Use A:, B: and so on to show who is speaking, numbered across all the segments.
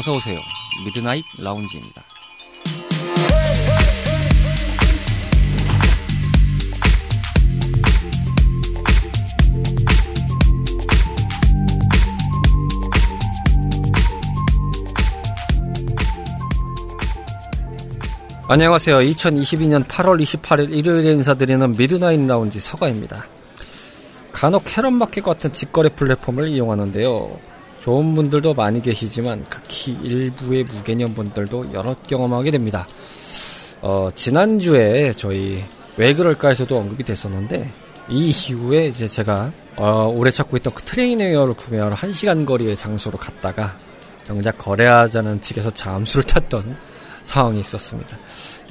A: 어서 오세요. 미드나잇 라운지입니다. 안녕하세요. 2022년 8월 28일 일요일에 인사드리는 미드나잇 라운지 서가입니다. 간혹 캐럿마켓 같은 직거래 플랫폼을 이용하는데요. 좋은 분들도 많이 계시지만 극히 일부의 무개념 분들도 여러 경험하게 됩니다. 어, 지난주에 저희 왜 그럴까에서도 언급이 됐었는데 이 이후에 이제 제가 어, 오래 찾고 있던 그 trainer wear를 구매하러 1시간 거리의 장소로 갔다가 정작 거래하자는 측에서 잠수를 탔던 상황이 있었습니다.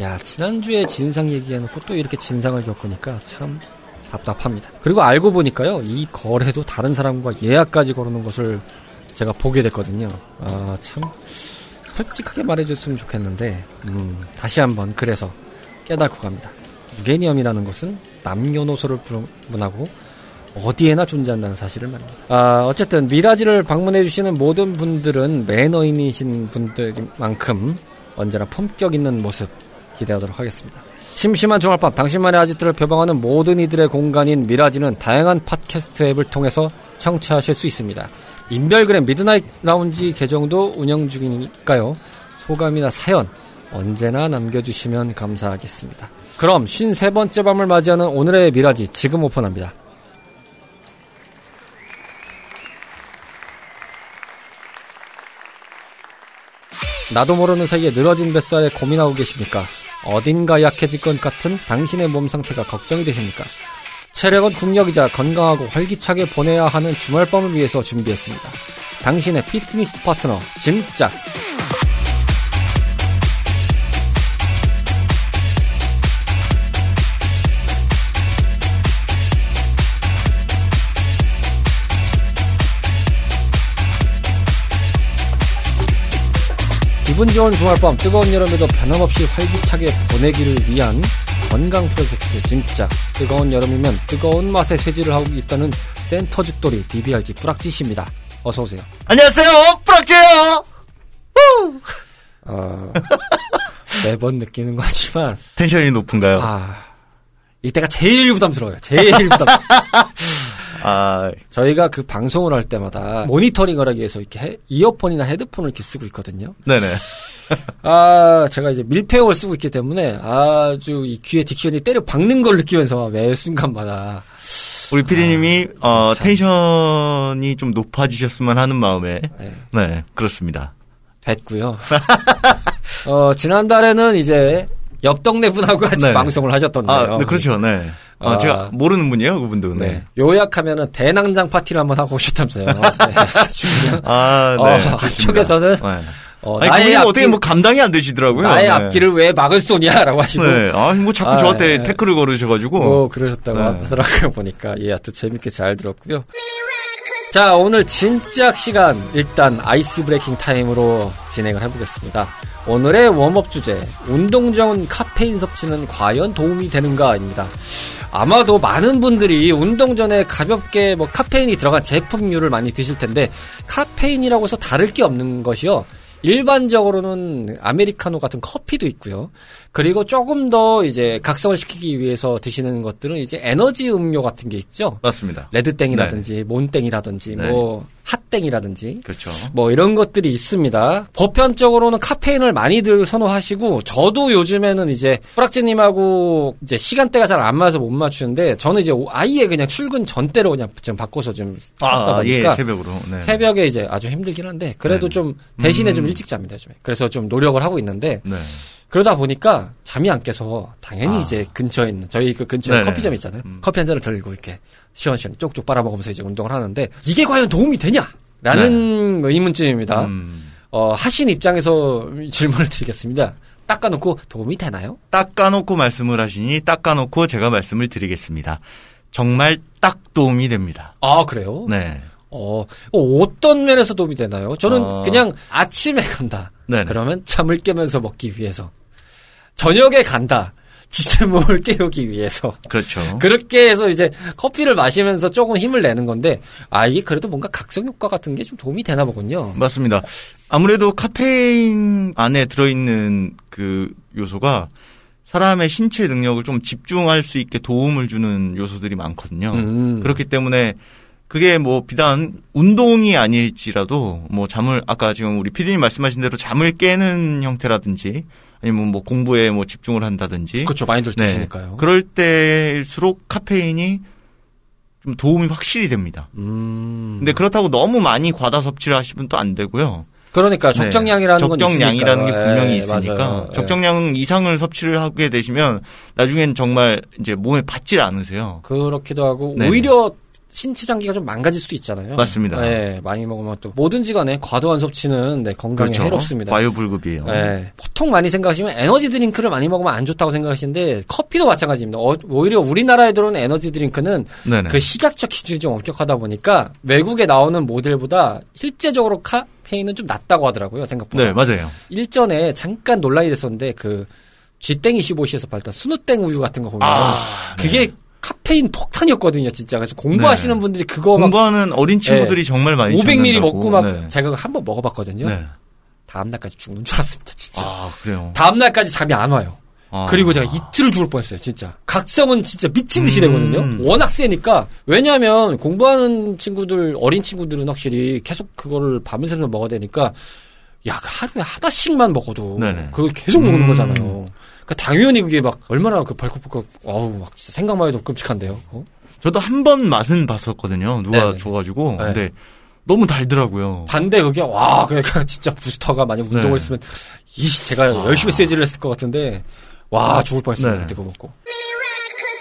A: 야, 지난주에 진상 얘기해놓고 또 이렇게 진상을 겪으니까 참 답답합니다. 그리고 알고 보니까요, 이 거래도 다른 사람과 예약까지 걸어놓은 것을 제가 보게 됐거든요. 아, 참, 솔직하게 말해줬으면 좋겠는데, 음, 다시 한번 그래서 깨닫고 갑니다. 무개념이라는 것은 남녀노소를 분하고 어디에나 존재한다는 사실을 말입니다. 아, 어쨌든 미라지를 방문해주시는 모든 분들은 매너인이신 분들만큼 언제나 품격 있는 모습 기대하도록 하겠습니다. 심심한 주말밤 당신만의 아지트를 표방하는 모든 이들의 공간인 미라지는 다양한 팟캐스트 앱을 통해서 청취하실 수 있습니다. 인별그램 미드나잇 라운지 계정도 운영 중이니까요. 소감이나 사연 언제나 남겨주시면 감사하겠습니다. 그럼 53번째 밤을 맞이하는 오늘의 미라지 지금 오픈합니다. 나도 모르는 사이에 늘어진 뱃살에 고민하고 계십니까? 어딘가 약해질 것 같은 당신의 몸 상태가 걱정이 되십니까? 체력은 국력이자 건강하고 활기차게 보내야 하는 주말밤을 위해서 준비했습니다. 당신의 피트니스 파트너, 짐짝. 기분 좋은 주말밤 뜨거운 여름에도 변함없이 활기차게 보내기를 위한 건강 프로젝트 진짜 뜨거운 여름이면 뜨거운 맛에 쇠질을 하고 있다는 센터 죽돌이 DBRG 뿌락지 씨입니다. 어서 오세요.
B: 안녕하세요. 뿌락지예요.
A: 어, 매번 느끼는 거지만
B: 텐션이 높은가요?
A: 아, 이때가 제일 부담스러워요. 제일 부담. 아, 저희가 그 방송을 할 때마다 모니터링을 하기 위해서 이렇게 해, 이어폰이나 헤드폰을 이렇게 쓰고 있거든요.
B: 네네.
A: 아, 제가 이제 밀폐용을 쓰고 있기 때문에 아주 이 귀에 딕션이 때려 박는 걸 느끼면서 매 순간마다
B: 우리 피디님이 아, 어, 텐션이 좀 높아지셨으면 하는 마음에 네, 네 그렇습니다.
A: 됐고요. 어, 지난달에는 이제 옆 동네 분하고 같이 네. 방송을 하셨던데요.
B: 아, 네, 그렇죠. 네. 아, 제가 모르는 분이에요, 그분도. 네. 네.
A: 요약하면은 대낭장 파티를 한번 하고 오셨다면서요. 네.
B: 아, 네. 어,
A: 한쪽에서는 네.
B: 어, 아니, 나의 앞길, 어떻게 뭐 감당이 안 되시더라고요.
A: 나의 네. 앞길을 왜 막을 쏘냐라고 하시고. 네.
B: 아, 뭐 자꾸 아, 저한테 네. 태클을 걸으셔가지고.
A: 뭐 그러셨다고 네. 하더라고요, 보니까. 예, 하여튼 재밌게 잘 들었고요. 자, 오늘 진짜 시간 일단 ice breaking time으로 진행을 해보겠습니다. 오늘의 warm-up 주제, 운동 전 카페인 섭취는 과연 도움이 되는가입니다. 아마도 많은 분들이 운동 전에 가볍게 뭐 카페인이 들어간 제품류를 많이 드실 텐데 카페인이라고 해서 다를 게 없는 것이요. 일반적으로는 아메리카노 같은 커피도 있고요. 그리고 조금 더 이제 각성을 시키기 위해서 드시는 것들은 이제 에너지 음료 같은 게 있죠.
B: 맞습니다.
A: 레드땡이라든지 네. 몬땡이라든지 네. 뭐 핫땡이라든지
B: 그렇죠.
A: 뭐 이런 것들이 있습니다. 보편적으로는 카페인을 많이들 선호하시고 저도 요즘에는 이제 프락지님하고 이제 시간대가 잘 안 맞아서 못 맞추는데 저는 이제 아예 그냥 출근 전대로 그냥 좀 바꿔서 좀
B: 아, 아 예, 새벽으로
A: 네. 새벽에 이제 아주 힘들긴 한데 그래도 네. 좀 대신에 음. 좀 일찍 잡니다 요즘에. 그래서 좀 노력을 하고 있는데 네. 그러다 보니까 잠이 안 깨서 당연히 아. 이제 근처에 있는 저희 그 근처에 네네. 커피점 있잖아요. 음. 커피 한 잔을 들고 이렇게 시원시원 쪽쪽 빨아먹으면서 이제 운동을 하는데 이게 과연 도움이 되냐? 라는 네. 의문점입니다. 음. 어, 하신 입장에서 질문을 드리겠습니다. 닦아놓고 도움이 되나요?
B: 닦아놓고 말씀을 하시니 닦아놓고 제가 말씀을 드리겠습니다. 정말 딱 도움이 됩니다.
A: 아, 그래요?
B: 네.
A: 어, 어떤 면에서 도움이 되나요? 저는 어... 그냥 아침에 간다. 네네. 그러면 잠을 깨면서 먹기 위해서. 저녁에 간다. 진짜 몸을 깨우기 위해서.
B: 그렇죠.
A: 그렇게 해서 이제 커피를 마시면서 조금 힘을 내는 건데, 아, 이게 그래도 뭔가 각성 효과 같은 게 좀 도움이 되나 보군요.
B: 맞습니다. 아무래도 카페인 안에 들어있는 그 요소가 사람의 신체 능력을 좀 집중할 수 있게 도움을 주는 요소들이 많거든요. 음. 그렇기 때문에 그게 뭐 비단 운동이 아닐지라도 뭐 잠을 아까 지금 우리 피디님 말씀하신 대로 잠을 깨는 형태라든지 아니면 뭐 공부에 뭐 집중을 한다든지
A: 그렇죠 많이들 드시니까요.
B: 네. 그럴 때일수록 카페인이 좀 도움이 확실히 됩니다. 음. 근데 그렇다고 너무 많이 과다 섭취를 하시면 또 안 되고요.
A: 그러니까 적정량이라는
B: 네. 적정량이라는 게 분명히 예, 있으니까 예. 적정량 이상을 섭취를 하게 되시면 나중엔 정말 이제 몸에 받질 않으세요.
A: 그렇기도 하고 네 오히려 신체 장기가 좀 망가질 수도 있잖아요.
B: 맞습니다.
A: 네, 많이 먹으면 또 뭐든지 간에 과도한 섭취는 네, 건강에 그렇죠. 해롭습니다.
B: 과유불급이에요. 네,
A: 보통 많이 생각하시면 에너지 드링크를 많이 먹으면 안 좋다고 생각하시는데 커피도 마찬가지입니다. 어, 오히려 우리나라에 들어오는 에너지 드링크는 네네. 그 시각적 기준이 좀 엄격하다 보니까 외국에 나오는 모델보다 실제적으로 카페인은 좀 낮다고 하더라고요. 생각보다.
B: 네, 맞아요.
A: 일전에 잠깐 논란이 됐었는데 그 쥐땡이 15시에서 발달 스누땡 우유 같은 거 보면 아, 그게 네. 카페인 폭탄이었거든요, 진짜. 그래서 공부하시는 네. 분들이 그거
B: 공부하는 어린 친구들이 네. 정말 많이 500ml
A: 먹고 막 네. 제가 한번 먹어봤거든요. 네. 다음 날까지 죽는 줄 알았습니다, 진짜.
B: 아 그래요.
A: 다음 날까지 잠이 안 와요. 아. 그리고 제가 이틀을 죽을 뻔했어요, 진짜. 각성은 진짜 미친 듯이 음. 되거든요. 워낙 세니까. 왜냐하면 공부하는 친구들, 어린 친구들은 확실히 계속 그거를 밤새 먹어야 되니까 약 하루에 하나씩만 먹어도 네네. 그걸 계속 먹는 음. 거잖아요. 그 당연히 그게 막 얼마나 그 벌컥벌컥 어우 막 생각만 해도 끔찍한데요. 어?
B: 저도 한 번 맛은 봤었거든요. 누가 네네. 줘가지고 네. 근데 너무 달더라고요.
A: 단데 그게 와 그러니까 진짜 부스터가 만약 운동을 네. 했으면 이 제가 아. 열심히 세지를 했을 것 같은데 와 죽을 뻔했습니다 네. 그거 먹고.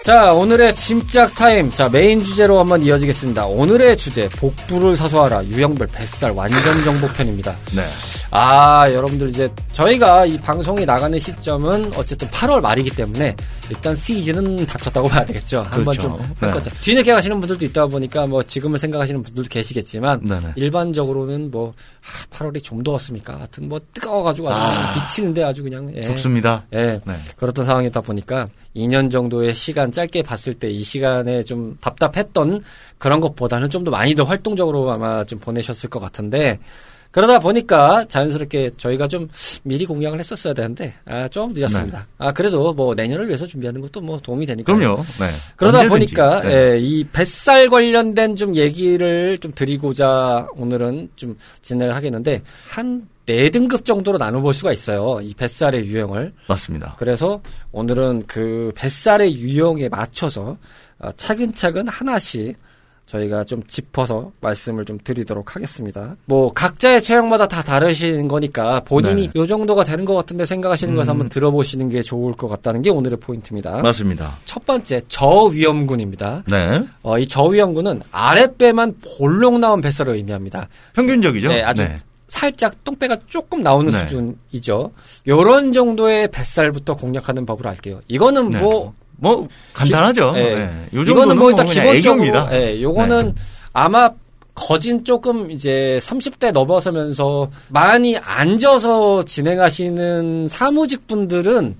A: 자, 오늘의 짐작 타임. 자, 메인 주제로 한번 이어지겠습니다. 오늘의 주제, 복부를 사수하라. 유형별 뱃살 완전 정복편입니다.
B: 네.
A: 아, 여러분들 이제 저희가 이 방송이 나가는 시점은 어쨌든 8월 말이기 때문에 일단 시즌은 닥쳤다고 봐야 되겠죠. 한번 그렇죠. 좀할 네. 거죠. 뒤늦게 가시는 분들도 있다 보니까 뭐 지금을 생각하시는 분들도 계시겠지만 네네. 일반적으로는 뭐 아, 8월이 좀 더웠습니까? 같은 뭐 뜨거워가지고 아주 아, 미치는데 아주 그냥
B: 예. 죽습니다.
A: 예. 네. 그렇던 상황이다 보니까 2년 정도의 시간 짧게 봤을 때 이 시간에 좀 답답했던 그런 것보다는 좀 더 많이 더 활동적으로 아마 좀 보내셨을 것 같은데 그러다 보니까 자연스럽게 저희가 좀 미리 공약을 했었어야 되는데 아, 좀 늦었습니다. 네. 아 그래도 뭐 내년을 위해서 준비하는 것도 뭐 도움이 되니까.
B: 그럼요. 네.
A: 그러다 언제든지. 보니까 네. 예, 이 뱃살 관련된 좀 얘기를 좀 드리고자 오늘은 좀 진행을 하겠는데 한네 등급 정도로 나눠볼 수가 있어요. 이 뱃살의 유형을.
B: 맞습니다.
A: 그래서 오늘은 그 뱃살의 유형에 맞춰서 어, 차근차근 하나씩 저희가 좀 짚어서 말씀을 좀 드리도록 하겠습니다. 뭐 각자의 체형마다 다 다르신 거니까 본인이 네. 요 정도가 되는 것 같은데 생각하시는 음. 것을 한번 들어보시는 게 좋을 것 같다는 게 오늘의 포인트입니다.
B: 맞습니다.
A: 첫 번째 저위험군입니다.
B: 네.
A: 어, 이 저위험군은 아랫배만 볼록 나온 뱃살을 의미합니다.
B: 평균적이죠.
A: 네, 아주 네. 살짝 똥배가 조금 나오는 네. 수준이죠. 요런 정도의 뱃살부터 공략하는 법으로 할게요. 이거는 네. 뭐
B: 뭐 간단하죠. 기, 네. 네. 요 이거는 뭐 일단 뭐 기본적으로
A: 예, 요거는 네. 아마 거진 조금 이제 30대 넘어서면서 많이 앉아서 진행하시는 사무직 분들은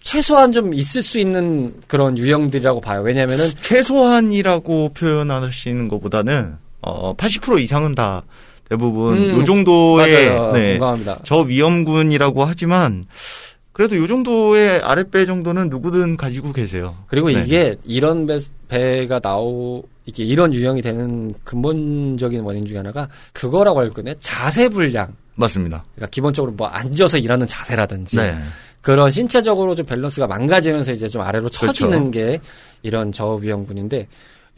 A: 최소한 좀 있을 수 있는 그런 유형들이라고 봐요. 왜냐면은
B: 최소한이라고 표현하시는 것보다는 어 80% 이상은 다 대부분 음, 요 정도의
A: 맞아요. 네, 공감합니다.
B: 저 위험군이라고 하지만 그래도 요 정도의 아랫배 정도는 누구든 가지고 계세요.
A: 그리고 네. 이게 이런 배, 가 나오 이게 이런 유형이 되는 근본적인 원인 중에 하나가 그거라고 할 거네 자세 불량.
B: 맞습니다.
A: 그러니까 기본적으로 뭐 앉아서 일하는 자세라든지 네. 그런 신체적으로 좀 밸런스가 망가지면서 이제 좀 아래로 처지는 그렇죠. 게 이런 저위험군인데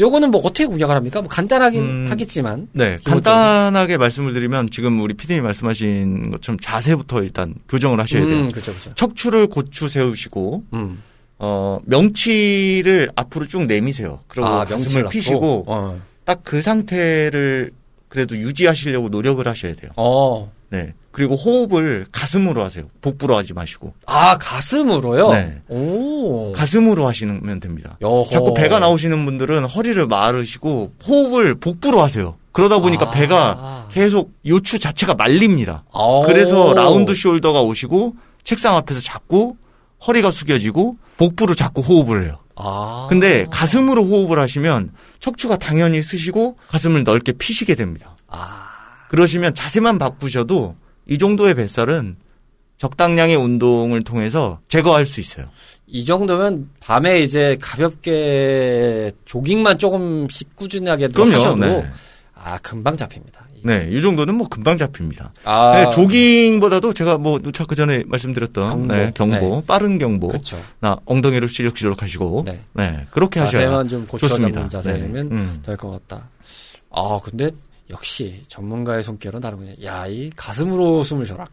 A: 요거는 뭐 어떻게 공략을 합니까? 뭐 간단하긴 음, 하겠지만.
B: 네. 간단하게 말씀을 드리면 지금 우리 피디님 말씀하신 것처럼 자세부터 일단 교정을 하셔야 돼요. 음,
A: 그쵸, 그쵸.
B: 척추를 고추 세우시고, 음. 어, 명치를 앞으로 쭉 내미세요. 그리고 아, 가슴을 피시고, 어. 딱 그 상태를 그래도 유지하시려고 노력을 하셔야 돼요.
A: 어.
B: 네. 그리고 호흡을 가슴으로 하세요. 복부로 하지 마시고.
A: 아, 가슴으로요?
B: 네.
A: 오.
B: 가슴으로 하시면 됩니다.
A: 여호.
B: 자꾸 배가 나오시는 분들은 허리를 마르시고 호흡을 복부로 하세요. 그러다 보니까 아. 배가 계속 요추 자체가 말립니다. 오. 그래서 round shoulder가 오시고 책상 앞에서 자꾸 허리가 숙여지고 복부로 자꾸 호흡을 해요.
A: 아.
B: 근데 가슴으로 호흡을 하시면 척추가 당연히 쓰시고 가슴을 넓게 피시게 됩니다.
A: 아.
B: 그러시면 자세만 바꾸셔도 이 정도의 뱃살은 적당량의 운동을 통해서 제거할 수 있어요.
A: 이 정도면 밤에 이제 가볍게 조깅만 조금씩 꾸준하게 그럼요. 하셔도 네. 아 금방 잡힙니다.
B: 네, 이 정도는 뭐 금방 잡힙니다. 아. 네, 조깅보다도 제가 뭐 누차 그 전에 말씀드렸던 경보, 네, 경보 네. 빠른 경보, 그쵸. 나 엉덩이를 실룩실룩 하시고, 네, 네 그렇게 하셔야 좀 좋습니다.
A: 자세면 네. 음. 될것 같다. 아, 근데 역시 전문가의 손길은 다르군요. 야, 이 가슴으로 숨을 쉬어라.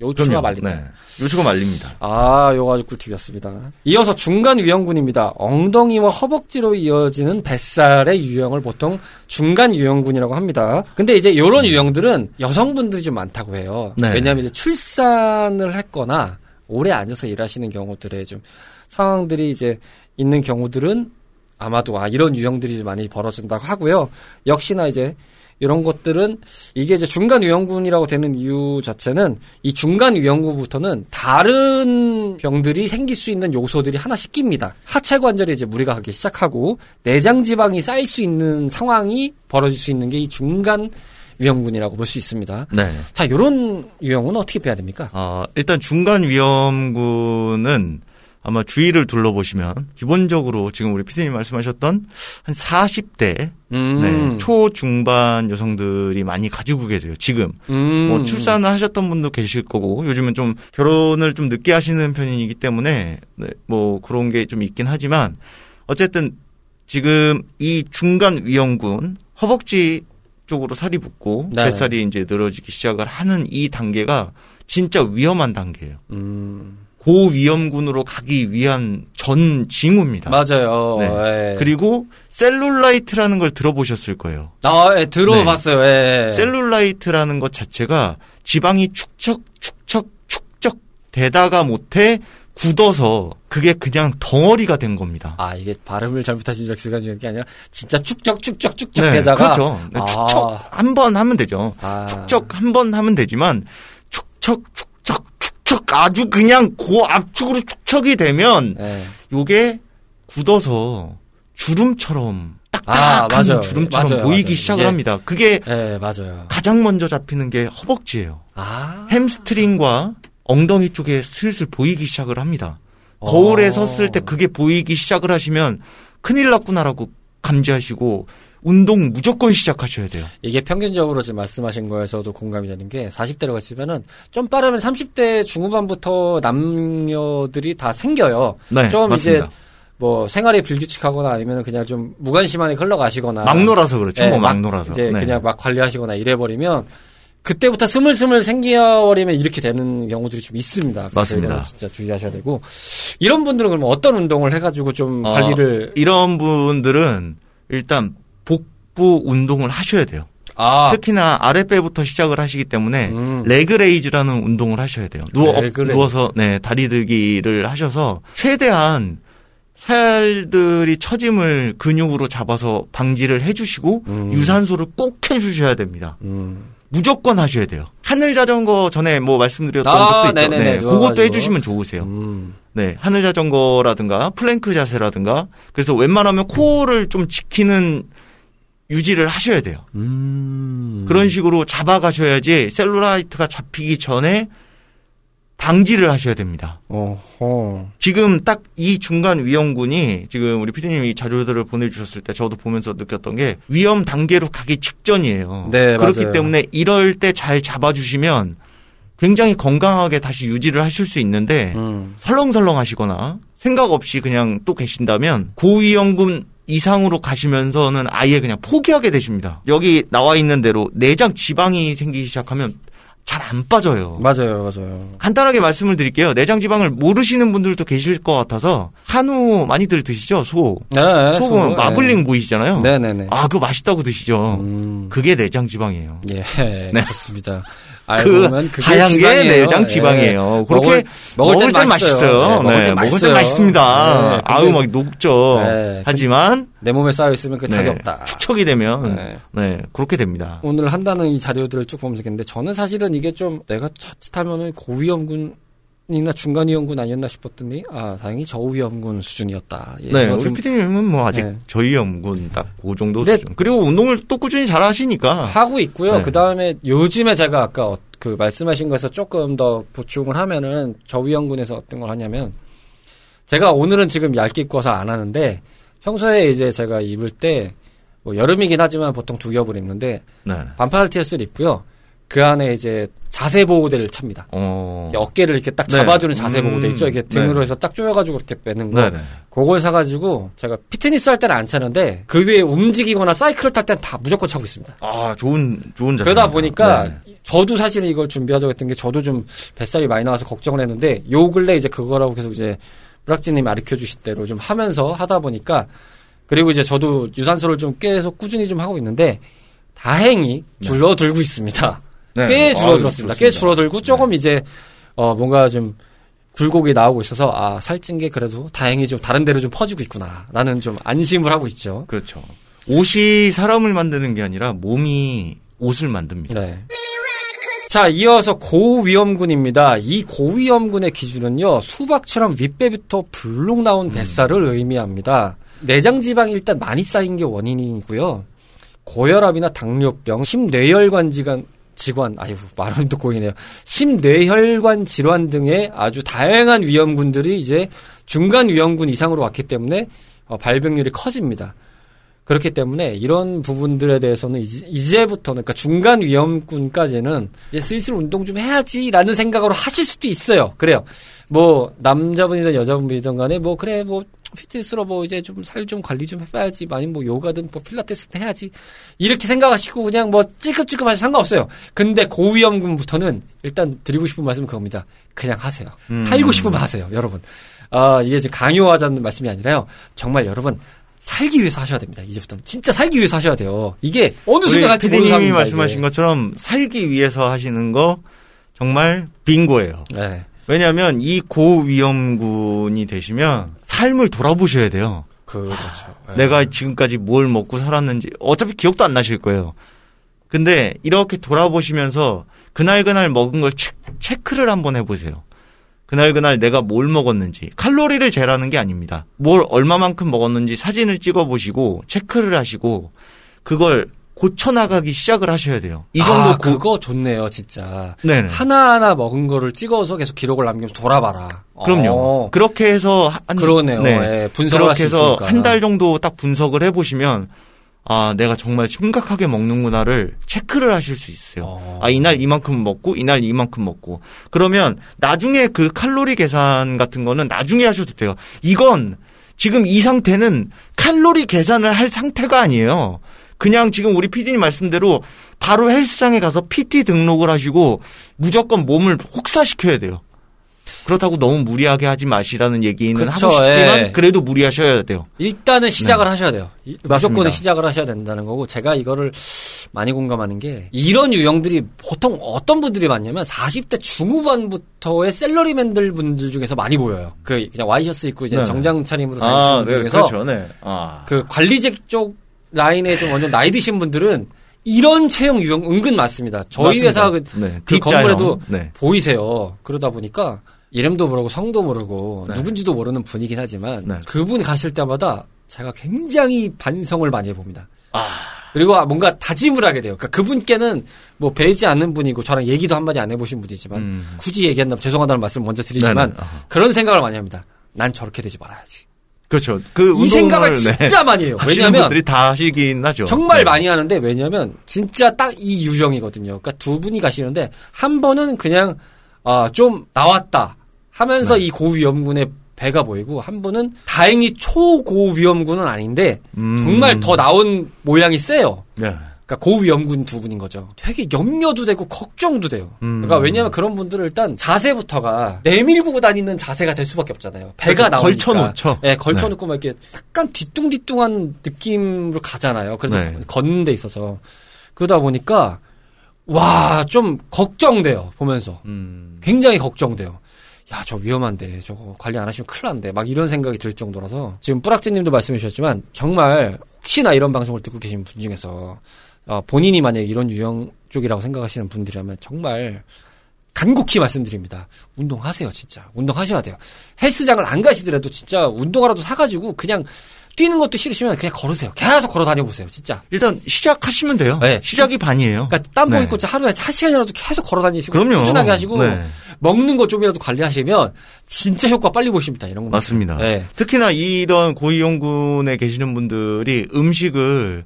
A: 요추가 말린다. 네.
B: 요추가 말립니다.
A: 아, 요거 아주 꿀팁이었습니다. 이어서 중간 유형군입니다. 엉덩이와 허벅지로 이어지는 뱃살의 유형을 보통 중간 유형군이라고 합니다. 근데 이제 요런 음. 유형들은 여성분들이 좀 많다고 해요. 네. 왜냐하면 이제 출산을 했거나 오래 앉아서 일하시는 경우들의 좀 상황들이 이제 있는 경우들은 아마도 아 이런 유형들이 많이 벌어진다고 하고요. 역시나 이제 이런 것들은 이게 이제 중간 유형군이라고 되는 이유 자체는 이 중간 유형군부터는 다른 병들이 생길 수 있는 요소들이 하나씩 낍니다. 하체 관절에 이제 무리가 가기 시작하고 내장 지방이 쌓일 수 있는 상황이 벌어질 수 있는 게 이 중간 위험군이라고 볼 수 있습니다. 네. 자, 이런 유형은 어떻게 빼야 됩니까?
B: 어, 일단 중간 위험군은 아마 주위를 둘러보시면 기본적으로 지금 우리 피디님 말씀하셨던 한 40대 음. 네, 초중반 여성들이 많이 가지고 계세요. 지금 음. 뭐 출산을 하셨던 분도 계실 거고 요즘은 좀 결혼을 좀 늦게 하시는 편이기 때문에 네, 뭐 그런 게 좀 있긴 하지만 어쨌든 지금 이 중간 위험군 허벅지 쪽으로 살이 붙고 네. 뱃살이 이제 늘어지기 시작을 하는 이 단계가 진짜 위험한 단계예요. 음. 고위험군으로 가기 위한 전 징후입니다.
A: 맞아요. 네.
B: 네. 그리고 셀룰라이트라는 걸 들어보셨을 거예요.
A: 아, 예, 들어봤어요. 네.
B: 예. 셀룰라이트라는 것 자체가 지방이 축척, 축척, 축적 되다가 못해 굳어서 그게 그냥 덩어리가 된 겁니다.
A: 아 이게 발음을 잘못하신 적수가 중요한 게 아니라 진짜 축적 축적 축적 네, 되다가
B: 그렇죠. 네, 아. 축척 한번 하면 되죠. 아. 축적 한 번 하면 되지만 축척 축적 축척 아주 그냥 고압축으로 축척이 되면 네. 요게 굳어서 주름처럼 딱딱한 아, 주름처럼 맞아요, 보이기 맞아요. 시작을 예. 합니다. 그게 네, 맞아요. 가장 먼저 잡히는 게 허벅지예요. 아. 햄스트링과 엉덩이 쪽에 슬슬 보이기 시작을 합니다. 거울에 어. 섰을 때 그게 보이기 시작을 하시면 큰일 났구나라고 감지하시고 운동 무조건 시작하셔야 돼요.
A: 이게 평균적으로 지금 말씀하신 거에서도 공감이 되는 게 40대로 갔으면은 좀 빠르면 30대 중후반부터 남녀들이 다 생겨요. 네, 좀 맞습니다. 이제 뭐 생활에 불규칙하거나 아니면 그냥 좀 무관심하게 흘러가시거나
B: 막 놀아서 그렇죠. 네, 뭐 막 놀아서
A: 이제 네. 그냥 막 관리하시거나 이래버리면 그때부터 스물스물 생겨버리면 이렇게 되는 경우들이 좀 있습니다.
B: 맞습니다.
A: 진짜 주의하셔야 되고 이런 분들은 그럼 어떤 운동을 해가지고 좀 어, 관리를
B: 이런 분들은 일단 복부 운동을 하셔야 돼요. 아. 특히나 아랫배부터 시작을 하시기 때문에 음. leg raise라는 운동을 하셔야 돼요. 누워 누워서 네 다리 들기를 하셔서 최대한 살들이 처짐을 근육으로 잡아서 방지를 해주시고 음. 유산소를 꼭 해주셔야 됩니다. 음. 무조건 하셔야 돼요. 하늘 자전거 전에 뭐 말씀드렸던 아, 적도 있죠. 네네네, 네, 그것도 해주시면 좋으세요. 음. 네, 하늘 자전거라든가 플랭크 자세라든가 그래서 웬만하면 core를 좀 지키는 유지를 하셔야 돼요. 음. 그런 식으로 잡아가셔야지 셀룰라이트가 잡히기 전에 방지를 하셔야 됩니다. 어허. 지금 딱 이 중간 위험군이 지금 우리 피디님이 자료들을 보내주셨을 때 저도 보면서 느꼈던 게 위험 단계로 가기 직전이에요. 네, 그렇기 맞아요. 때문에 이럴 때 잘 잡아주시면 굉장히 건강하게 다시 유지를 하실 수 있는데 음. 설렁설렁 하시거나 생각 없이 그냥 또 계신다면 고위험군 이상으로 가시면서는 아예 그냥 포기하게 되십니다. 여기 나와 있는 대로 내장 지방이 생기기 시작하면 잘 안 빠져요.
A: 맞아요, 맞아요.
B: 간단하게 말씀을 드릴게요. 내장 지방을 모르시는 분들도 계실 것 같아서 한우 많이들 드시죠, 소. 네, 소 보면 네. 마블링 네. 보이시잖아요. 네, 네, 네. 아, 그거 맛있다고 드시죠. 음. 그게 내장 지방이에요.
A: 예, 네. 좋습니다.
B: 그 하얀 게 내장 지방이에요. 네. 그렇게 먹을, 먹을 땐 맛있어요. 네, 먹을 땐, 먹을 땐 맛있습니다. 네, 아우 막 녹죠. 네, 하지만
A: 내 몸에 쌓여 있으면 그 답이 없다.
B: 축척이 되면 네. 그렇게 됩니다.
A: 오늘 한다는 이 자료들을 쭉 보면서 겠는데 저는 사실은 이게 좀 내가 자칫하면은 고위험군 이나 중간 위험군 아니었나 싶었더니 아 다행히 저위험군 수준이었다.
B: 예, 네, 우리 PD님은 뭐 아직 네. 저위험군 딱 그 정도 수준. 그리고 운동을 또 꾸준히 잘 하시니까
A: 하고 있고요. 네. 그 다음에 요즘에 제가 아까 그 말씀하신 것에서 조금 더 보충을 하면은 저위험군에서 어떤 걸 하냐면 제가 오늘은 지금 얇게 입고서 안 하는데 평소에 이제 제가 입을 때 뭐 여름이긴 하지만 보통 두 겹을 입는데 네. 반팔 티셔츠를 입고요. 그 안에 이제 자세 보호대를 찹니다. 어... 어깨를 이렇게 딱 네. 잡아주는 네. 자세 보호대 있죠. 이게 등으로 네. 해서 딱 조여가지고 이렇게 빼는 거. 네네. 그걸 사가지고 제가 피트니스 할 때는 안 차는데 그 위에 움직이거나 사이클을 탈 때는 다 무조건 차고 있습니다.
B: 아 좋은 좋은 자세.
A: 그러다 보니까 네. 저도 사실은 이걸 준비하자고 했던 게 저도 좀 뱃살이 많이 나와서 걱정을 했는데 요 근래 이제 그거라고 계속 이제 브락지님이 가르쳐 주실 대로 좀 하면서 하다 보니까 그리고 이제 저도 유산소를 좀 계속 꾸준히 좀 하고 있는데 다행히 네. 줄어들고 있습니다. 네. 꽤 줄어들었습니다. 아, 꽤 줄어들고 조금 네. 이제 어 뭔가 좀 굴곡이 나오고 있어서 아 살찐 게 그래도 다행히 좀 다른 데로 좀 퍼지고 있구나라는 좀 안심을 하고 있죠.
B: 그렇죠. 옷이 사람을 만드는 게 아니라 몸이 옷을 만듭니다. 네.
A: 자, 이어서 고위험군입니다. 이 고위험군의 기준은요, 수박처럼 윗배부터 불룩 나온 음. 뱃살을 음. 의미합니다. 내장 지방이 일단 많이 쌓인 게 원인이고요. 고혈압이나 당뇨병, 심뇌혈관 질환, 질환, 아유, 말은 또 고이네요. 심뇌혈관 질환 등의 아주 다양한 위험군들이 이제 중간 위험군 이상으로 왔기 때문에 어, 발병률이 커집니다. 그렇기 때문에 이런 부분들에 대해서는 이제, 부터는 그러니까 중간 위험군까지는 이제 슬슬 운동 좀 해야지라는 생각으로 하실 수도 있어요. 그래요. 뭐 남자분이든 여자분이든 간에 뭐 그래 뭐 피트니스로 뭐 이제 좀 살좀 좀 관리 좀 해봐야지 아니면 뭐 요가든 뭐 필라테스든 해야지 이렇게 생각하시고 그냥 뭐 찔끔찔끔 하셔 상관없어요. 근데 고위험군부터는 일단 드리고 싶은 말씀은 그겁니다. 그냥 하세요. 음. 살고 싶으면 하세요, 여러분. 아 이게 지금 강요하자는 말씀이 아니라요. 정말 여러분 살기 위해서 하셔야 됩니다. 이제부터는 진짜 살기 위해서 하셔야 돼요. 이게 어느 순간 할지
B: 모르는 님이 말씀하신 이게. 것처럼 살기 위해서 하시는 거 정말 빙고예요. 네. 왜냐하면 이 고위험군이 되시면 삶을 돌아보셔야 돼요.
A: 그렇죠.
B: 네. 내가 지금까지 뭘 먹고 살았는지 어차피 기억도 안 나실 거예요. 근데 이렇게 돌아보시면서 그날 그날 먹은 걸 체크를 한번 해보세요. 그날 그날 내가 뭘 먹었는지 칼로리를 재라는 게 아닙니다. 뭘 얼마만큼 먹었는지 사진을 찍어 보시고 체크를 하시고 그걸 고쳐 나가기 시작을 하셔야 돼요.
A: 이 정도 아, 고... 그거 좋네요, 진짜. 네네. 하나하나 먹은 거를 찍어서 계속 기록을 남기면서 돌아봐라.
B: 그럼요. 어. 그렇게 해서
A: 한 그러네요. 네. 네. 분석을 그렇게 해서
B: 한 달 정도 딱 분석을 해 보시면 아, 내가 정말 심각하게 먹는구나를 체크를 하실 수 있어요. 어. 아, 이날 이만큼 먹고, 이날 이만큼 먹고. 그러면 나중에 그 칼로리 계산 같은 거는 나중에 하셔도 돼요. 이건 지금 이 상태는 칼로리 계산을 할 상태가 아니에요. 그냥 지금 우리 PD님 말씀대로 바로 헬스장에 가서 PT 등록을 하시고 무조건 몸을 혹사시켜야 돼요. 그렇다고 너무 무리하게 하지 마시라는 얘기는 그쵸, 하고 싶지만 예. 그래도 무리하셔야 돼요.
A: 일단은 시작을 네. 하셔야 돼요. 무조건 시작을 하셔야 된다는 거고 제가 이거를 많이 공감하는 게 이런 유형들이 보통 어떤 분들이 많냐면 40대 중후반부터의 셀러리맨들 분들 중에서 많이 보여요. 그 그냥 와이셔츠 입고 이제 네. 정장 차림으로 다니시는 아, 분들 네, 중에서 그렇죠, 네. 아. 그 관리직 쪽 라인에 좀 완전 나이 드신 분들은 이런 체형 유형 은근 많습니다. 저희 맞습니다. 회사 그, 네, 그 건물에도 네. 보이세요. 그러다 보니까 이름도 모르고 성도 모르고 네. 누군지도 모르는 분이긴 하지만 네. 그분 가실 때마다 제가 굉장히 반성을 많이 해봅니다. 아. 그리고 뭔가 다짐을 하게 돼요. 그러니까 그분께는 뭐 배지 않는 분이고 저랑 얘기도 한마디 안 해보신 분이지만 음. 굳이 얘기한다면 죄송하다는 말씀을 먼저 드리지만 그런 생각을 많이 합니다. 난 저렇게 되지 말아야지.
B: 그렇죠. 그 이
A: 생각을 네. 진짜 네. 많이 해요. 왜냐하면
B: 분들이 다 하시긴 하죠.
A: 정말 네. 많이 하는데 왜냐하면 진짜 딱 이 유형이거든요. 그러니까 두 분이 가시는데 한 번은 그냥 아, 좀 나왔다. 하면서 네. 이 고위험군의 배가 보이고 한 분은 다행히 초고위험군은 아닌데 음. 정말 더 나온 모양이 세요. 네. 그러니까 고위험군 두 분인 거죠. 되게 염려도 되고 걱정도 돼요. 음. 그러니까 왜냐하면 그런 분들은 일단 자세부터가 내밀고 다니는 자세가 될 수밖에 없잖아요. 배가 나오니까.
B: 걸쳐놓죠.
A: 네, 걸쳐놓고 네. 막 이렇게 약간 뒤뚱뒤뚱한 느낌으로 가잖아요. 그래서 네. 걷는 데 있어서 그러다 보니까 와 좀 걱정돼요 보면서 음. 굉장히 걱정돼요. 야, 저 위험한데, 저거 관리 안 하시면 큰일 난데, 막 이런 생각이 들 정도라서, 지금 뿌락지님도 말씀해 주셨지만, 정말, 혹시나 이런 방송을 듣고 계신 분 중에서, 어, 본인이 만약에 이런 유형 쪽이라고 생각하시는 분들이라면, 정말, 간곡히 말씀드립니다. 운동하세요, 진짜. 운동하셔야 돼요. 헬스장을 안 가시더라도 진짜 운동화라도 사가지고, 그냥 뛰는 것도 싫으시면 그냥 걸으세요. 계속 걸어 다녀보세요, 진짜.
B: 일단 시작하시면 돼요. 네. 시작이 반이에요.
A: 그러니까 땀 네. 보이고 하루에 한 시간이라도 계속 걸어 다니시고 그럼요. 꾸준하게 하시고 네. 먹는 거 좀이라도 관리하시면 진짜 효과 빨리 보십니다. 이런 거
B: 맞습니다. 네. 특히나 이런 고위험군에 계시는 분들이 음식을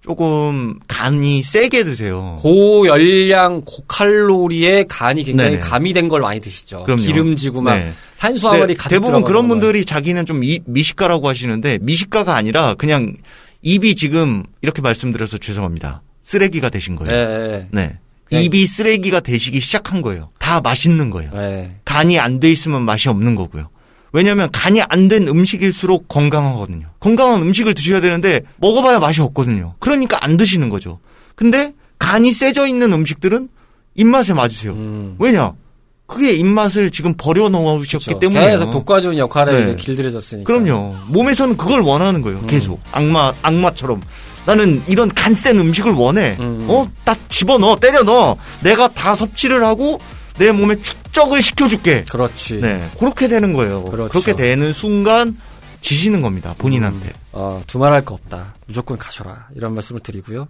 B: 조금 간이 세게 드세요.
A: 고열량, 고칼로리에 간이 굉장히 네네. 가미된 걸 많이 드시죠. 그럼요. 기름지고 막 네. 탄수화물이 가득
B: 대부분 그런 분들이 자기는 좀 미, 미식가라고 하시는데 미식가가 아니라 그냥 입이 지금 이렇게 말씀드려서 죄송합니다. 쓰레기가 되신 거예요. 네. 네. 네. 입이 쓰레기가 되시기 시작한 거예요. 다 맛있는 거예요. 네. 간이 안 돼 있으면 맛이 없는 거고요. 왜냐하면 간이 안 된 음식일수록 건강하거든요. 건강한 음식을 드셔야 되는데 먹어봐야 맛이 없거든요. 그러니까 안 드시는 거죠. 근데 간이 세져 있는 음식들은 입맛에 맞으세요. 음. 왜냐? 그게 입맛을 지금 버려놓으셨기 때문에
A: 계속 독과준 역할에 네. 길들여졌으니까.
B: 그럼요. 몸에서는 그걸 원하는 거예요. 음. 계속 악마 악마처럼 나는 이런 간센 음식을 원해. 음. 어, 딱 집어넣어, 때려 넣어. 내가 다 섭취를 하고 내 몸에 축적을 시켜줄게.
A: 그렇지.
B: 네, 그렇게 되는 거예요. 그렇죠. 그렇게 되는 순간 지시는 겁니다. 본인한테. 음,
A: 어, 두말할 거 없다. 무조건 가셔라. 이런 말씀을 드리고요.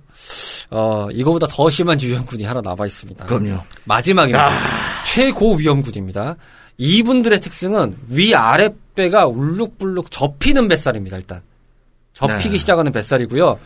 A: 어, 이거보다 더 심한 유형군이 하나 남아 있습니다.
B: 그럼요.
A: 마지막입니다. 아... 최고 위험군입니다. 이분들의 특징은 위 아랫배가 울룩불룩 접히는 뱃살입니다. 일단 접히기 네. 시작하는 뱃살이고요.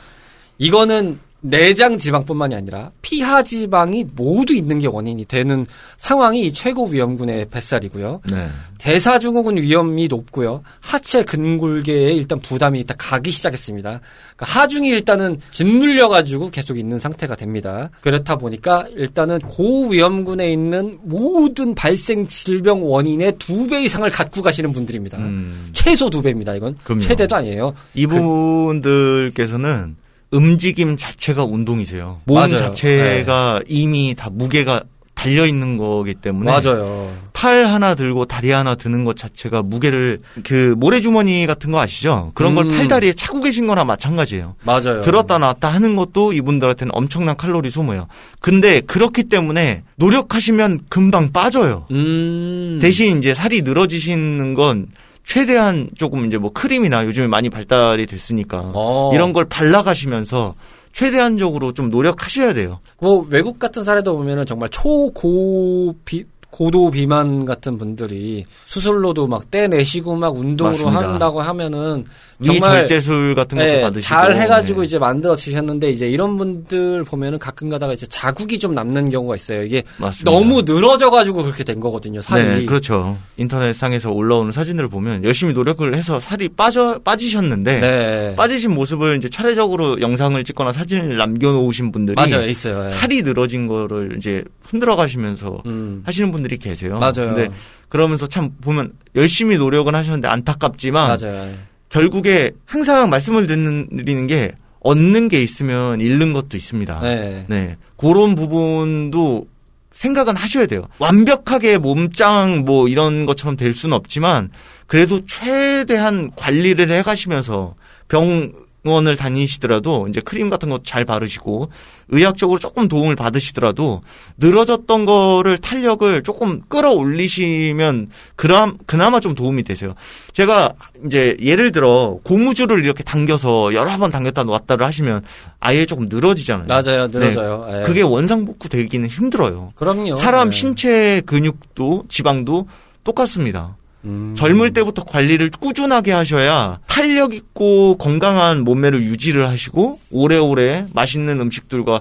A: 이거는 내장 지방뿐만이 아니라 피하 지방이 모두 있는 게 원인이 되는 상황이 최고 위험군의 뱃살이고요. 네. 대사증후군 위험이 높고요. 하체 근골계에 일단 부담이 일단 가기 시작했습니다. 그러니까 하중이 일단은 짓눌려 가지고 계속 있는 상태가 됩니다. 그렇다 보니까 일단은 고위험군에 있는 모든 발생 질병 원인의 두 배 이상을 갖고 가시는 분들입니다. 음. 최소 두 배입니다. 이건 그럼요. 최대도 아니에요.
B: 이분들께서는 움직임 자체가 운동이세요. 몸 맞아요. 자체가 네. 이미 다 무게가 달려 있는 거기 때문에
A: 맞아요.
B: 팔 하나 들고 다리 하나 드는 것 자체가 무게를 그 모래주머니 같은 거 아시죠? 그런 걸 음. 팔다리에 차고 계신 거나 마찬가지예요.
A: 맞아요.
B: 들었다 놨다 하는 것도 이분들한테는 엄청난 칼로리 소모예요. 근데 그렇기 때문에 노력하시면 금방 빠져요. 음. 대신 이제 살이 늘어지시는 건 최대한 조금 이제 뭐 크림이나 요즘에 많이 발달이 됐으니까 어. 이런 걸 발라가시면서 최대한적으로 좀 노력하셔야 돼요.
A: 뭐 외국 같은 사례도 보면은 정말 초고 비 고도 비만 같은 분들이 수술로도 막 떼내시고 막 운동으로 맞습니다. 한다고 하면은
B: 정말 절제술 같은 것도 네, 받으시고
A: 잘 해가지고 네. 이제 만들어 주셨는데 이제 이런 분들 보면은 가끔 가다가 이제 자국이 좀 남는 경우가 있어요. 이게 맞습니다. 너무 늘어져가지고 그렇게 된 거거든요. 살이. 네,
B: 그렇죠. 인터넷 상에서 올라오는 사진들을 보면 열심히 노력을 해서 살이 빠져 빠지셨는데 네. 빠지신 모습을 이제 차례적으로 영상을 찍거나 사진을 남겨놓으신 분들이
A: 맞아요, 있어요. 네.
B: 살이 늘어진 거를 이제 흔들어 가시면서 음. 하시는 분들이 계세요.
A: 맞아요.
B: 근데 그러면서 참 보면 열심히 노력은 하셨는데 안타깝지만 맞아요. 결국에 항상 말씀을 드리는 게 얻는 게 있으면 잃는 것도 있습니다. 네. 네. 그런 부분도 생각은 하셔야 돼요. 완벽하게 몸짱 뭐 이런 것처럼 될 수는 없지만 그래도 최대한 관리를 해 가시면서 병 원을 다니시더라도 이제 크림 같은 거 잘 바르시고 의학적으로 조금 도움을 받으시더라도 늘어졌던 거를 탄력을 조금 끌어올리시면 그나마 좀 도움이 되세요. 제가 이제 예를 들어 고무줄을 이렇게 당겨서 여러 번 당겼다 놓았다를 하시면 아예 조금 늘어지잖아요.
A: 맞아요, 늘어져요.
B: 네. 그게 원상복구 되기는 힘들어요.
A: 그럼요.
B: 사람 네. 신체 근육도 지방도 똑같습니다. 음. 젊을 때부터 관리를 꾸준하게 하셔야 탄력 있고 건강한 몸매를 유지를 하시고 오래오래 맛있는 음식들과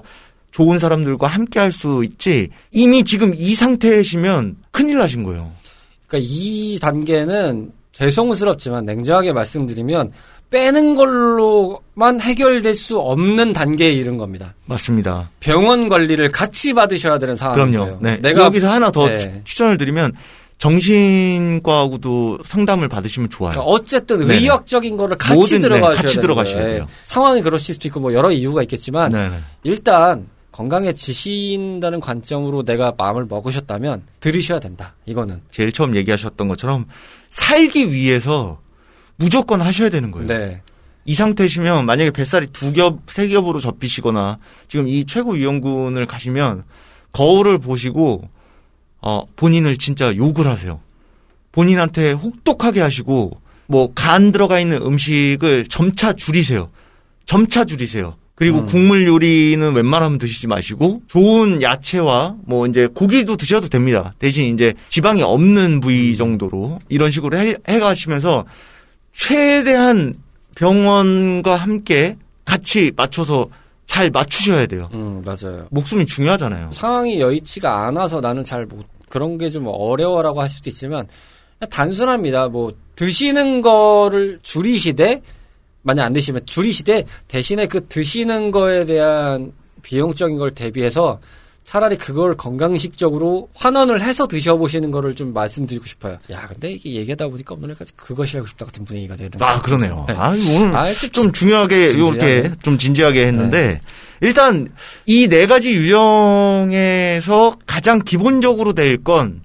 B: 좋은 사람들과 함께 할 수 있지 이미 지금 이 상태이시면 큰일 나신 거예요.
A: 그러니까 이 단계는 죄송스럽지만 냉정하게 말씀드리면 빼는 걸로만 해결될 수 없는 단계에 이른 겁니다.
B: 맞습니다.
A: 병원 관리를 같이 받으셔야 되는 상황이에요.
B: 그럼요. 네. 내가 여기서 하나 더 네. 추천을 드리면 정신과하고도 상담을 받으시면 좋아요. 그러니까
A: 어쨌든 네 의학적인 거를 같이 모든, 네, 들어가셔야, 네,
B: 같이 들어가셔야 돼요.
A: 상황이 그러실 수도 있고 뭐 여러 이유가 있겠지만 네 일단 건강해지신다는 관점으로 내가 마음을 먹으셨다면 들으셔야 된다. 이거는
B: 제일 처음 얘기하셨던 것처럼 살기 위해서 무조건 하셔야 되는 거예요. 네. 이 상태시면 만약에 뱃살이 두 겹, 세 겹으로 접히시거나 지금 이 최고 위험군을 가시면 거울을 보시고 어, 본인을 진짜 욕을 하세요. 본인한테 혹독하게 하시고 뭐 간 들어가 있는 음식을 점차 줄이세요. 점차 줄이세요. 그리고 음. 국물 요리는 웬만하면 드시지 마시고 좋은 야채와 뭐 이제 고기도 드셔도 됩니다. 대신 이제 지방이 없는 부위 음. 정도로 이런 식으로 해, 해 가시면서 최대한 병원과 함께 같이 맞춰서 잘 맞추셔야 돼요.
A: 음, 맞아요.
B: 목숨이 중요하잖아요.
A: 상황이 여의치가 않아서 나는 잘 못, 그런 게 좀 어려워라고 할 수도 있지만, 단순합니다. 뭐, 드시는 거를 줄이시되, 만약 안 드시면 줄이시되, 대신에 그 드시는 거에 대한 비용적인 걸 대비해서 차라리 그걸 건강식적으로 환원을 해서 드셔보시는 거를 좀 말씀드리고 싶어요. 야, 근데 이게 얘기하다 보니까 오늘까지 그것이 알고 싶다 같은 분위기가 되는.
B: 아, 그러네요. 네. 아, 오늘 아, 좀 중요하게, 이렇게 좀 진지하게 했는데, 네. 일단 이 네 가지 유형에서 가장 기본적으로 될 건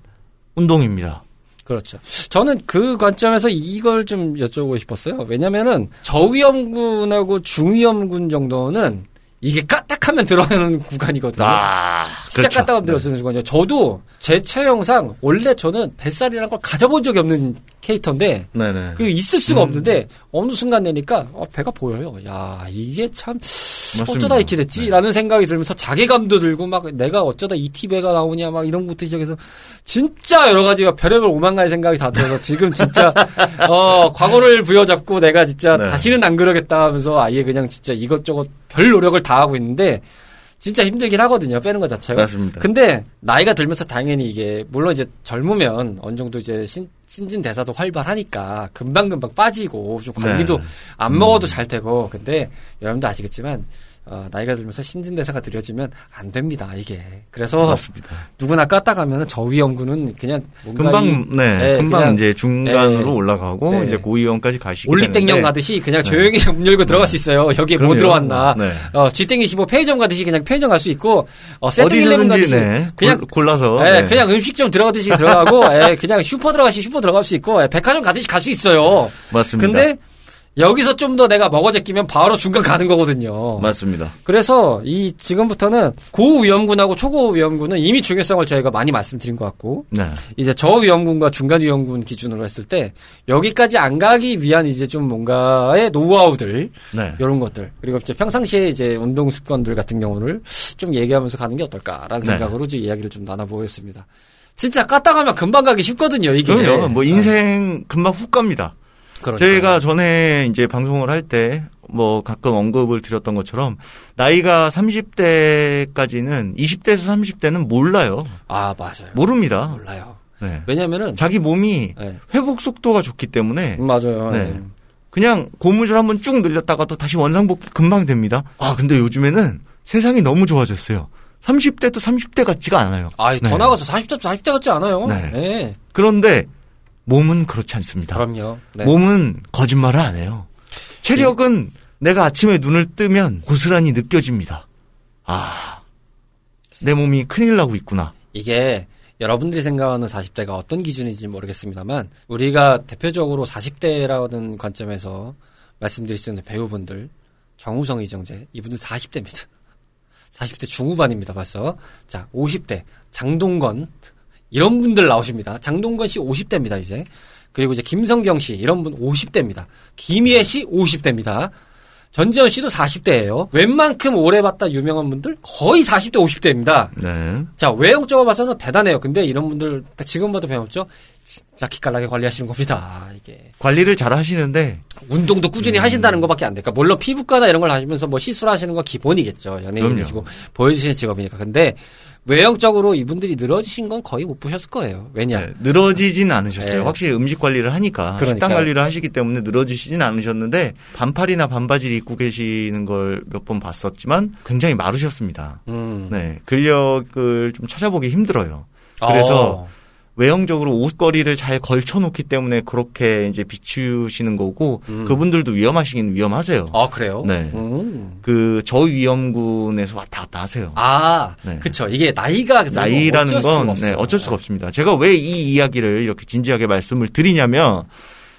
B: 운동입니다.
A: 그렇죠. 저는 그 관점에서 이걸 좀 여쭤보고 싶었어요. 왜냐면은 저위험군하고 중위험군 정도는 이게 까딱하면 들어가는 구간이거든요. 아, 진짜 그렇죠. 까딱하면 들어가는 네. 구간이요. 저도 제 체형상 원래 저는 뱃살이라는 걸 가져본 적이 없는 캐릭터인데 네네. 그 있을 수가 음. 없는데 어느 순간 내니까 어, 배가 보여요. 야 이게 참 맞습니다. 어쩌다 이렇게 됐지라는 네. 생각이 들면서 자괴감도 들고 막 내가 어쩌다 이티 배가 나오냐 막 이런 것부터 시작해서 진짜 여러 가지가 별의별 오만 가지 생각이 다 들어서 지금 진짜 어 과거를 부여잡고 내가 진짜 네. 다시는 안 그러겠다 하면서 아예 그냥 진짜 이것저것 별 노력을 다 하고 있는데 진짜 힘들긴 하거든요. 빼는 것 자체가.
B: 맞습니다.
A: 근데 나이가 들면서 당연히 이게 물론 이제 젊으면 어느 정도 이제 신, 신진 대사도 활발하니까 금방 금방 빠지고 좀 관리도 네. 안 먹어도 음. 잘 되고 근데 여러분도 아시겠지만 어, 나이가 들면서 신진대사가 느려지면 안 됩니다, 이게. 그래서
B: 맞습니다.
A: 누구나 까딱하면은 저위험군은 그냥
B: 금방, 이, 네, 네, 금방 이제 중간으로 네, 올라가고 네. 이제 고위험까지 가시게
A: 올리땡영 가듯이 그냥 네. 조용히 문 열고 들어갈 수 있어요. 여기에 뭐 그럼요. 뭐 들어왔나. 네. 어, G땡기시고 편의점 가듯이 그냥 편의점 갈 수 있고, 어, 세땡일레븐 가듯이 그냥
B: 골라서.
A: 예, 그냥 음식점 들어가듯이 들어가고, 예, 그냥 슈퍼 들어가시 슈퍼 들어갈 수 있고, 예, 백화점 가듯이 갈 수 있어요.
B: 맞습니다.
A: 근데 여기서 좀 더 내가 먹어제 끼면 바로 중간 가는 거거든요.
B: 맞습니다.
A: 그래서 이 지금부터는 고위험군하고 초고위험군은 이미 중요성을 저희가 많이 말씀드린 것 같고 네. 이제 저위험군과 중간위험군 기준으로 했을 때 여기까지 안 가기 위한 이제 좀 뭔가의 노하우들 네. 이런 것들 그리고 이제 평상시에 이제 운동 습관들 같은 경우를 좀 얘기하면서 가는 게 어떨까라는 네. 생각으로 이제 이야기를 좀 나눠보겠습니다. 진짜 깠다 가면 금방 가기 쉽거든요, 이게.
B: 그럼요. 뭐 인생 금방 훅 갑니다. 그러니까요. 저희가 전에 이제 방송을 할 때 뭐 가끔 언급을 드렸던 것처럼 나이가 30대까지는 20대에서 30대는 몰라요.
A: 아, 맞아요.
B: 모릅니다.
A: 몰라요. 네. 왜냐면은
B: 자기 몸이 네. 회복 속도가 좋기 때문에
A: 음, 맞아요. 네. 네.
B: 그냥 고무줄 한번 쭉 늘렸다가도 다시 원상복귀 금방 됩니다. 아, 근데 요즘에는 세상이 너무 좋아졌어요. 30대도 30대 같지가 않아요.
A: 아, 더 네. 나가서 40대도 40대 같지 않아요. 네. 네.
B: 그런데 몸은 그렇지 않습니다.
A: 그럼요.
B: 네. 몸은 거짓말을 안 해요. 체력은 네. 내가 아침에 눈을 뜨면 고스란히 느껴집니다. 아, 내 몸이 큰일 나고 있구나.
A: 이게 여러분들이 생각하는 40대가 어떤 기준인지 모르겠습니다만 우리가 대표적으로 40대라는 관점에서 말씀드릴 수 있는 배우분들 정우성 이정재 이분들 40대입니다. 40대 중후반입니다. 벌써 자 50대 장동건 이런 분들 나오십니다. 장동건 씨 50대입니다, 이제. 그리고 이제 김성경 씨, 이런 분 50대입니다. 김희애 씨 50대입니다. 전지현 씨도 40대예요. 웬만큼 오래 봤다 유명한 분들 거의 40대, 50대입니다. 네. 자, 외형적으로 봐서는 대단해요. 근데 이런 분들 지금 봐도 배웠죠? 진짜 기깔나게 관리하시는 겁니다. 이게
B: 관리를 잘 하시는데
A: 운동도 꾸준히 음. 하신다는 것밖에 안 될까. 물론 피부과나 이런 걸 하시면서 뭐 시술하시는 건 기본이겠죠. 연예인이시고 보여주시는 직업이니까. 근데 외형적으로 이분들이 늘어지신 건 거의 못 보셨을 거예요. 왜냐? 네,
B: 늘어지진 않으셨어요. 네. 확실히 음식 관리를 하니까 그러니까요. 식단 관리를 하시기 때문에 늘어지시진 않으셨는데 반팔이나 반바지를 입고 계시는 걸 몇 번 봤었지만 굉장히 마르셨습니다. 음. 네, 근력을 좀 찾아보기 힘들어요. 그래서 어. 외형적으로 옷걸이를 잘 걸쳐놓기 때문에 그렇게 이제 비추시는 거고 음. 그분들도 위험하시긴 위험하세요.
A: 아 그래요?
B: 네. 음. 그 저위험군에서 왔다 갔다 하세요.
A: 아, 네. 그렇죠. 이게 나이가
B: 나이라는 건 네, 어쩔 수가 없습니다. 제가 왜 이 이야기를 이렇게 진지하게 말씀을 드리냐면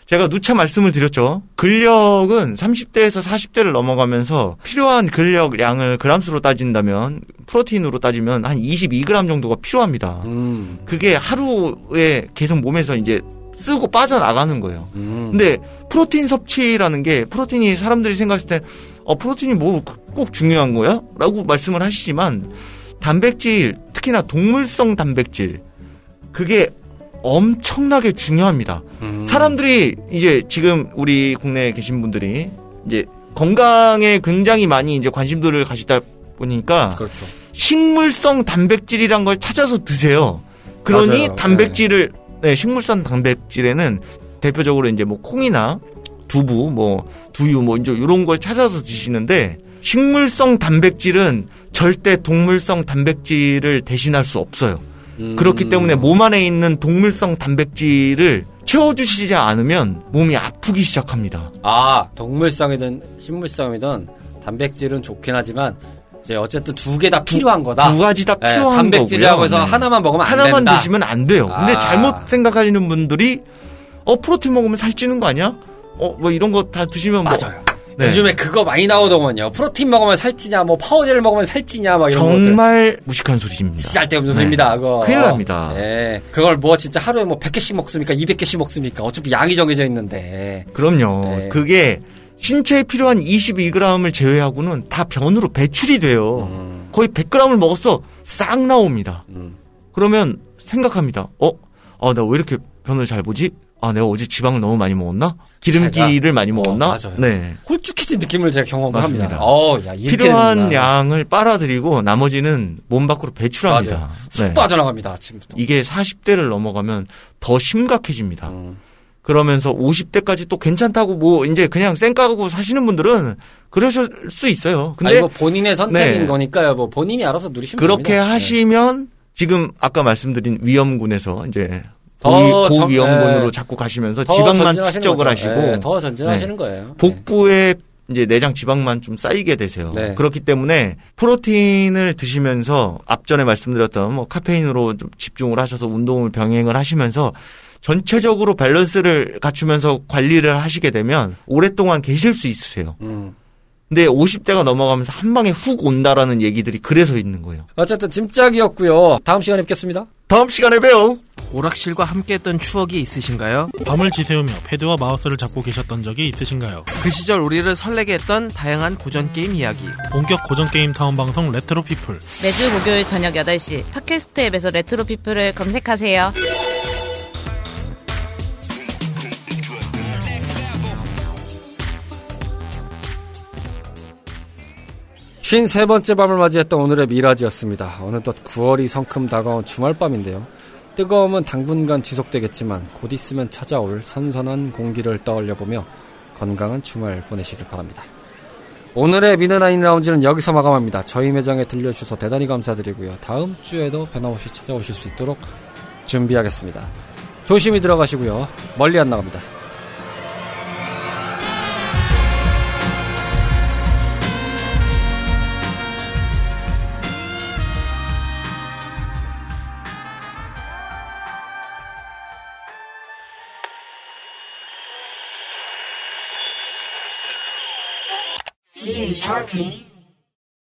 B: 제가 누차 말씀을 드렸죠. 근력은 30대에서 40대를 넘어가면서 필요한 근력량을 그람수로 따진다면 프로테인으로 따지면 한 22g 정도가 필요합니다. 음. 그게 하루에 계속 몸에서 이제 쓰고 빠져나가는 거예요. 음. 근데 프로테인 섭취라는 게 프로테인이 사람들이 생각했을 때 어, 프로테인이 뭐 꼭 중요한 거야? 라고 말씀을 하시지만 단백질, 특히나 동물성 단백질, 그게 엄청나게 중요합니다. 음. 사람들이 이제 지금 우리 국내에 계신 분들이 이제 건강에 굉장히 많이 이제 관심들을 가시다 보니까 그렇죠. 식물성 단백질이란 걸 찾아서 드세요. 그러니 맞아요. 단백질을 네. 네, 식물성 단백질에는 대표적으로 이제 뭐 콩이나 두부, 뭐 두유, 뭐 이제 이런 걸 찾아서 드시는데 식물성 단백질은 절대 동물성 단백질을 대신할 수 없어요. 음. 그렇기 때문에 몸 안에 있는 동물성 단백질을 채워주시지 않으면 몸이 아프기 시작합니다.
A: 아, 동물성이든 식물성이든 단백질은 좋긴 하지만 이제 어쨌든 두 개 다 필요한 거다.
B: 두 가지 다 네, 필요한 네,
A: 단백질이라고 해서 네. 하나만 먹으면 안
B: 하나만
A: 된다.
B: 드시면 안 돼요. 아. 근데 잘못 생각하시는 분들이 어 프로틴 먹으면 살찌는 거 아니야? 어 뭐 이런 거 다 드시면 뭐
A: 맞아요. 네. 요즘에 그거 많이 나오더군요. 프로틴 먹으면 살찌냐, 뭐 파우더를 먹으면 살찌냐, 막 이런
B: 정말 것들. 무식한 소리입니다.
A: 짤데없는 소리입니다. 그거.
B: 큰일 납니다.
A: 네. 그걸 뭐 진짜 하루에 뭐 100개씩 먹습니까? 200개씩 먹습니까? 어차피 양이 정해져 있는데.
B: 그럼요. 네. 그게 신체에 필요한 22g을 제외하고는 다 변으로 배출이 돼요. 음. 거의 100g을 먹었어. 싹 나옵니다. 음. 그러면 생각합니다. 어? 아, 나 왜 이렇게 변을 잘 보지? 아, 내가 어제 지방을 너무 많이 먹었나? 기름기를 많이 먹었나? 어,
A: 맞아요. 네. 홀쭉해진 느낌을 제가 경험을 합니다. 어,
B: 야, 필요한 되는구나. 양을 빨아들이고 나머지는 몸 밖으로 배출합니다.
A: 쑥 네. 빠져나갑니다. 아침부터.
B: 이게 40대를 넘어가면 더 심각해집니다. 음. 그러면서 50대까지 또 괜찮다고 뭐 이제 그냥 쌩까고 사시는 분들은 그러실 수 있어요.
A: 근데 아니, 뭐 본인의 선택인 네. 거니까요. 뭐 본인이 알아서 누리시면
B: 그렇게
A: 됩니다.
B: 하시면 네. 지금 아까 말씀드린 위험군에서 이제 고위험군으로 네. 자꾸 가시면서 지방만 축적을 하시고 네,
A: 더 전진하시는 네. 거예요.
B: 복부에 이제 내장 지방만 좀 쌓이게 되세요. 네. 그렇기 때문에 프로테인을 드시면서 앞전에 말씀드렸던 뭐 카페인으로 좀 집중을 하셔서 운동을 병행을 하시면서 전체적으로 밸런스를 갖추면서 관리를 하시게 되면 오랫동안 계실 수 있으세요. 음. 근데 50대가 넘어가면서 한 방에 훅 온다라는 얘기들이 그래서 있는 거예요.
A: 어쨌든 짐짝이었고요. 다음 시간에 뵙겠습니다.
B: 다음 시간에 봬요.
C: 오락실과 함께했던 추억이 있으신가요?
D: 밤을 지새우며 패드와 마우스를 잡고 계셨던 적이 있으신가요?
C: 그 시절 우리를 설레게 했던 다양한 고전 게임 이야기.
D: 본격 고전 게임 타운 방송 레트로 피플.
E: 매주 목요일 저녁 8시 팟캐스트 앱에서 레트로 피플을 검색하세요.
A: 53번째 밤을 맞이했던 오늘의 미라지였습니다. 어느덧 9월이 성큼 다가온 주말밤인데요. 뜨거움은 당분간 지속되겠지만 곧 있으면 찾아올 선선한 공기를 떠올려보며 건강한 주말 보내시길 바랍니다. 오늘의 미드나인 라운지는 여기서 마감합니다. 저희 매장에 들려주셔서 대단히 감사드리고요. 다음 주에도 변함없이 찾아오실 수 있도록 준비하겠습니다. 조심히 들어가시고요. 멀리 안 나갑니다.
F: series talking.